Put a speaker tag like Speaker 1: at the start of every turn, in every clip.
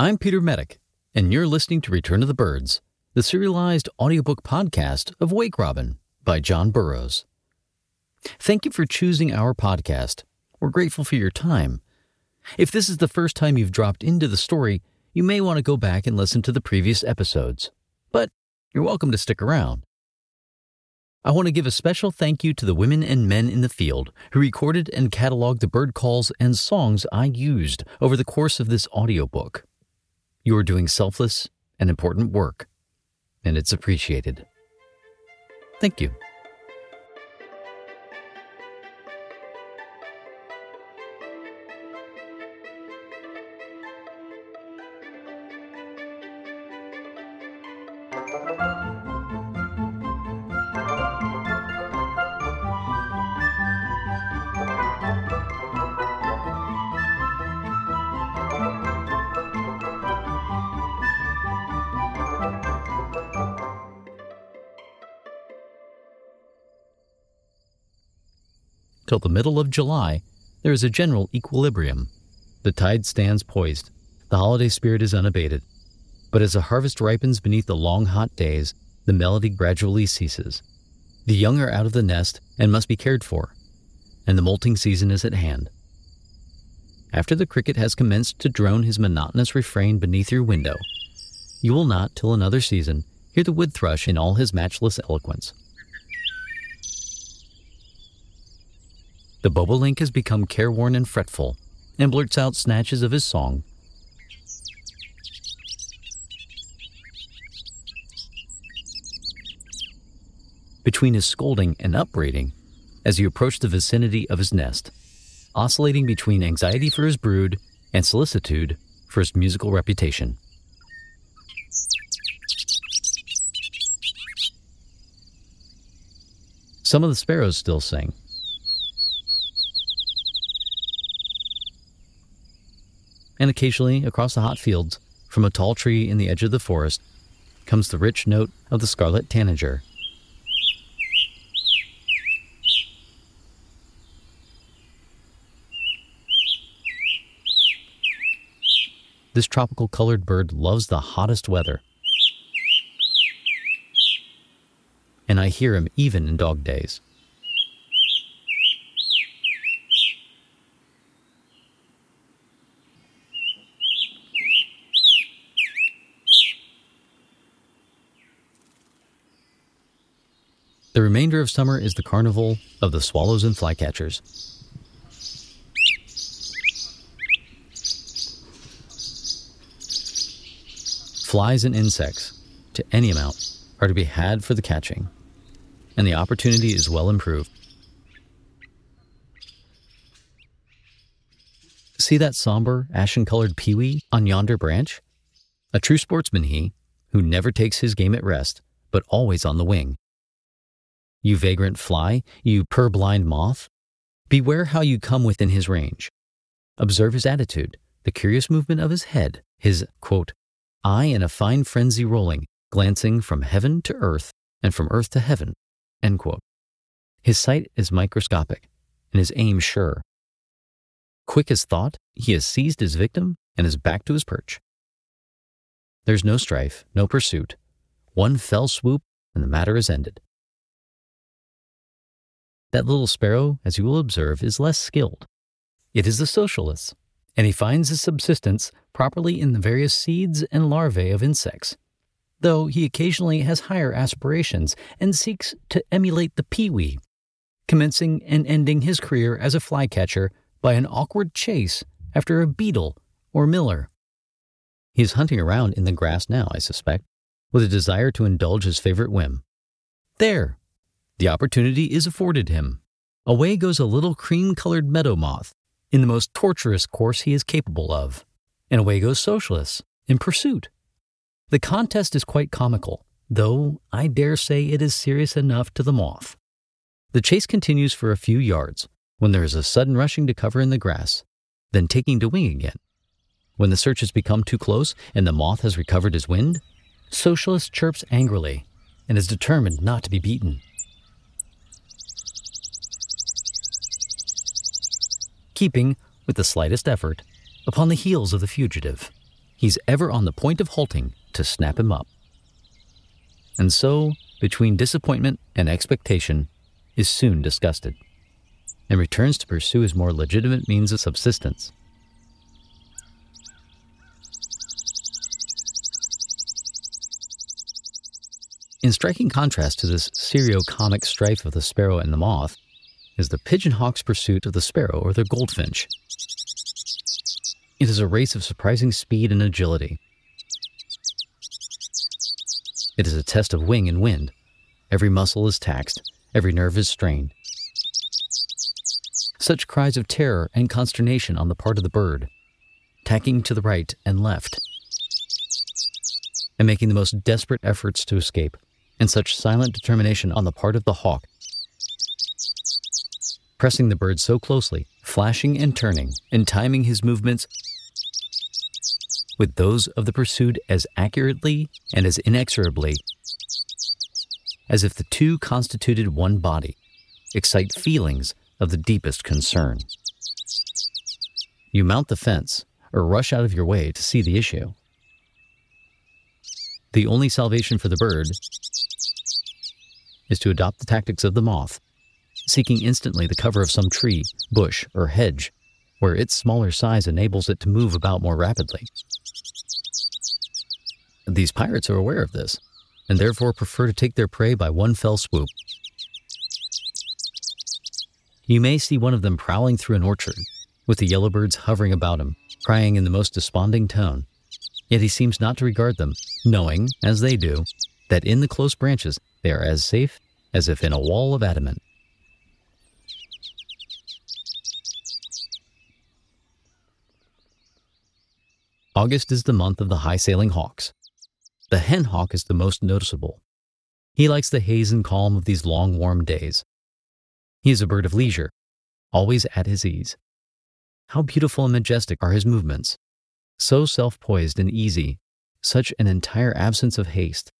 Speaker 1: I'm Peter Medic, and you're listening to Return of the Birds, the serialized audiobook podcast of Wake Robin by John Burroughs. Thank you for choosing our podcast. We're grateful for your time. If this is the first time you've dropped into the story, you may want to go back and listen to the previous episodes, but you're welcome to stick around. I want to give a special thank you to the women and men in the field who recorded and cataloged the bird calls and songs I used over the course of this audiobook. You are doing selfless and important work, and it's appreciated. Thank you. Till the middle of July, there is a general equilibrium. The tide stands poised. The holiday spirit is unabated. But as the harvest ripens beneath the long hot days, the melody gradually ceases. The young are out of the nest and must be cared for, and the molting season is at hand. After the cricket has commenced to drone his monotonous refrain beneath your window, you will not, till another season, hear the wood thrush in all his matchless eloquence. The bobolink has become careworn and fretful, and blurts out snatches of his song. Between his scolding and upbraiding, as he approach the vicinity of his nest, oscillating between anxiety for his brood and solicitude for his musical reputation. Some of the sparrows still sing, and occasionally across the hot fields, from a tall tree in the edge of the forest, comes the rich note of the scarlet tanager. This tropical colored bird loves the hottest weather. And I hear him even in dog days. The remainder of summer is the carnival of the swallows and flycatchers. Flies and insects, to any amount, are to be had for the catching, and the opportunity is well improved. See that somber, ashen colored pewee on yonder branch? A true sportsman he, who never takes his game at rest, but always on the wing. You vagrant fly, you purblind moth, beware how you come within his range. Observe his attitude, the curious movement of his head, his, quote, eye in a fine frenzy rolling, glancing from heaven to earth and from earth to heaven, end quote. His sight is microscopic and his aim sure. Quick as thought, he has seized his victim and is back to his perch. There's no strife, no pursuit. One fell swoop, and the matter is ended. That little sparrow, as you will observe, is less skilled. It is a socialis, and he finds his subsistence properly in the various seeds and larvae of insects, though he occasionally has higher aspirations and seeks to emulate the pewee, commencing and ending his career as a flycatcher by an awkward chase after a beetle or miller. He is hunting around in the grass now, I suspect, with a desire to indulge his favorite whim. There, the opportunity is afforded him. Away goes a little cream colored meadow moth in the most tortuous course he is capable of, and away goes Socialis in pursuit. The contest is quite comical, though I dare say it is serious enough to the moth. The chase continues for a few yards when there is a sudden rushing to cover in the grass, then taking to wing again. When the search has become too close and the moth has recovered his wind, Socialis chirps angrily and is determined not to be beaten. Keeping, with the slightest effort, upon the heels of the fugitive. he's ever on the point of halting to snap him up. And so, between disappointment and expectation, is soon disgusted, and returns to pursue his more legitimate means of subsistence. In striking contrast to this serio-comic strife of the sparrow and the moth is the pigeon hawk's pursuit of the sparrow or the goldfinch. It is a race of surprising speed and agility. It is a test of wing and wind. Every muscle is taxed, every nerve is strained. Such cries of terror and consternation on the part of the bird, tacking to the right and left, and making the most desperate efforts to escape, and such silent determination on the part of the hawk, pressing the bird so closely, flashing and turning, and timing his movements with those of the pursued as accurately and as inexorably as if the two constituted one body, excite feelings of the deepest concern. You mount the fence or rush out of your way to see the issue. The only salvation for the bird is to adopt the tactics of the moth, seeking instantly the cover of some tree, bush, or hedge, where its smaller size enables it to move about more rapidly. These pirates are aware of this, and therefore prefer to take their prey by one fell swoop. You may see one of them prowling through an orchard, with the yellowbirds hovering about him, crying in the most desponding tone. Yet he seems not to regard them, knowing, as they do, that in the close branches they are as safe as if in a wall of adamant. August is the month of the high sailing hawks. The hen hawk is the most noticeable. He likes the haze and calm of these long, warm days. He is a bird of leisure, always at his ease. How beautiful and majestic are his movements, so self poised and easy, such an entire absence of haste,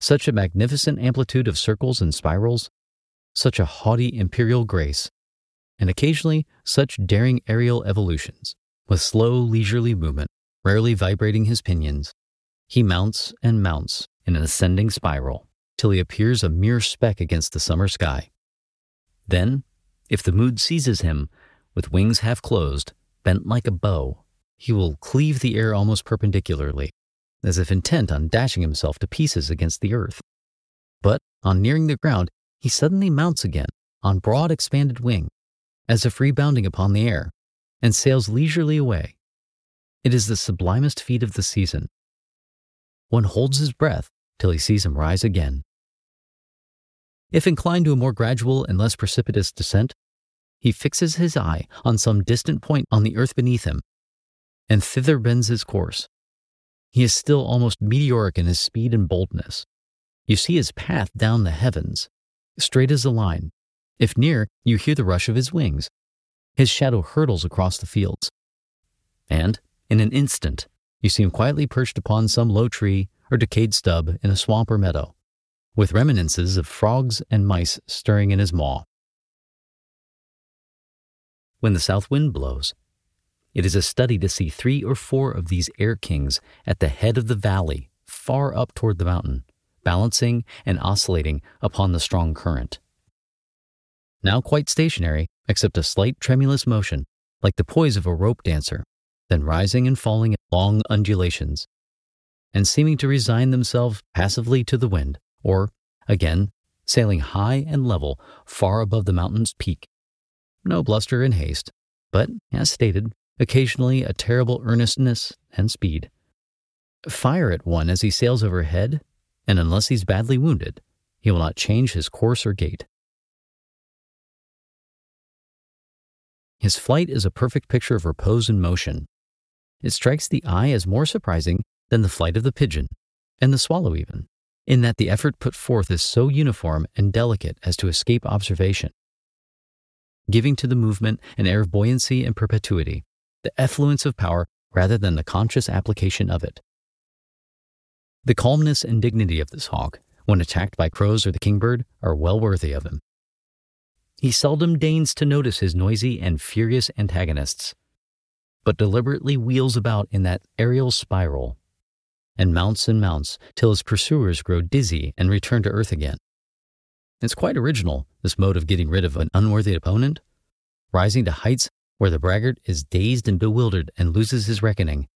Speaker 1: such a magnificent amplitude of circles and spirals, such a haughty imperial grace, and occasionally such daring aerial evolutions, with slow, leisurely movement, rarely vibrating his pinions, he mounts and mounts in an ascending spiral till he appears a mere speck against the summer sky. Then, if the mood seizes him, with wings half closed, bent like a bow, he will cleave the air almost perpendicularly, as if intent on dashing himself to pieces against the earth. But on nearing the ground, he suddenly mounts again on broad expanded wing, as if rebounding upon the air, and sails leisurely away. It is the sublimest feat of the season, one holds his breath till he sees him rise again. If inclined to a more gradual and less precipitous descent, he fixes his eye on some distant point on the earth beneath him, and thither bends his course. He is still almost meteoric in his speed and boldness. You see his path down the heavens, straight as a line. If near, you hear the rush of his wings. His shadow hurtles across the fields. And, in an instant, you see him quietly perched upon some low tree or decayed stub in a swamp or meadow, with reminiscences of frogs and mice stirring in his maw. When the south wind blows, it is a study to see three or four of these air kings at the head of the valley, far up toward the mountain, balancing and oscillating upon the strong current. Now quite stationary, except a slight tremulous motion, like the poise of a rope dancer, then rising and falling in long undulations, and seeming to resign themselves passively to the wind, or, again, sailing high and level far above the mountain's peak. No bluster and haste, but, as stated, occasionally a terrible earnestness and speed. Fire at one as he sails overhead, and unless he's badly wounded, he will not change his course or gait. His flight is a perfect picture of repose and motion, it strikes the eye as more surprising than the flight of the pigeon, and the swallow even, in that the effort put forth is so uniform and delicate as to escape observation, giving to the movement an air of buoyancy and perpetuity, the effluence of power rather than the conscious application of it. The calmness and dignity of this hawk, when attacked by crows or the kingbird, are well worthy of him. He seldom deigns to notice his noisy and furious antagonists, but deliberately wheels about in that aerial spiral and mounts and mounts till his pursuers grow dizzy and return to earth again. It's quite original, this mode of getting rid of an unworthy opponent, rising to heights where the braggart is dazed and bewildered and loses his reckoning.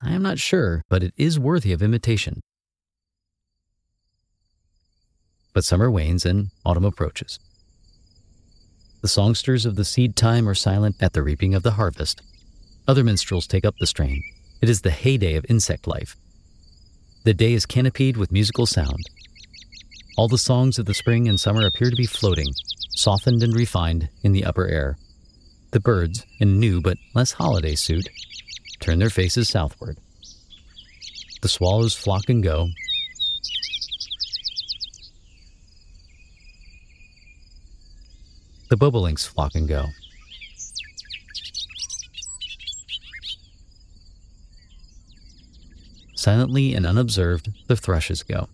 Speaker 1: I am not sure, but it is worthy of imitation. But summer wanes and autumn approaches. The songsters of the seed time are silent at the reaping of the harvest. Other minstrels take up the strain. It is the heyday of insect life. The day is canopied with musical sound. All the songs of the spring and summer appear to be floating, softened and refined, in the upper air. The birds, in new but less holiday suit, turn their faces southward. The swallows flock and go. The bobolinks flock and go. Silently and unobserved, the thrushes go.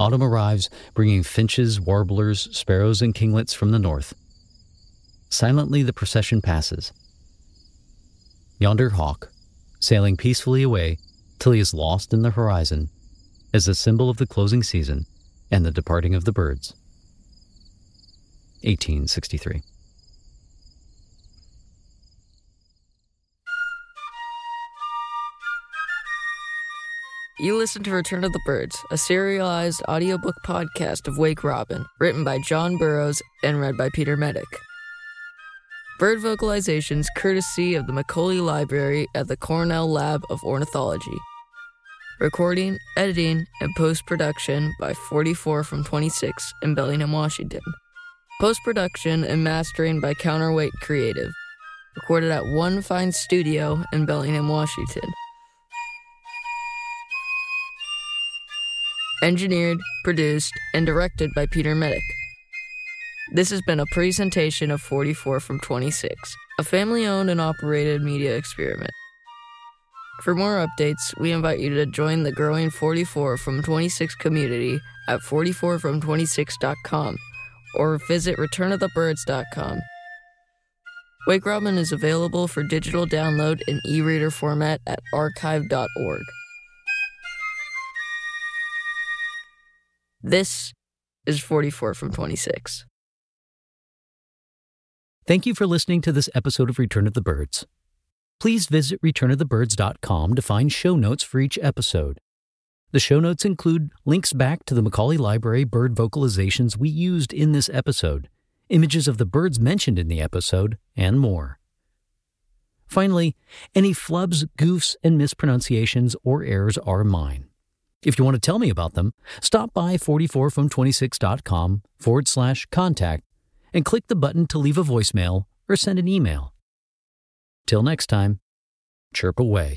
Speaker 1: Autumn arrives, bringing finches, warblers, sparrows, and kinglets from the north. Silently the procession passes. Yonder hawk, sailing peacefully away till he is lost in the horizon, is a symbol of the closing season and the departing of the birds. 1863.
Speaker 2: You listen to Return of the Birds, a serialized audiobook podcast of Wake Robin, written by John Burroughs and read by Peter Medic. Bird vocalizations courtesy of the Macaulay Library at the Cornell Lab of Ornithology. Recording, editing, and post production by 44 from 26 in Bellingham, Washington. Post production and mastering by Counterweight Creative. Recorded at One Fine Studio in Bellingham, Washington. engineered, produced, and directed by Peter Medic. This has been a presentation of 44 from 26, a family owned and operated media experiment. For more updates, we invite you to join the growing 44 from 26 community at 44from26.com or visit returnofthebirds.com. Wake Robin is available for digital download in e reader format at archive.org. This is 44 from 26.
Speaker 1: Thank you for listening to this episode of Return of the Birds. Please visit returnofthebirds.com to find show notes for each episode. The show notes include links back to the Macaulay Library bird vocalizations we used in this episode, images of the birds mentioned in the episode, and more. Finally, any flubs, goofs, and mispronunciations or errors are mine. If you want to tell me about them, stop by 44from26.com forward slash contact and click the button to leave a voicemail or send an email. Till next time, chirp away.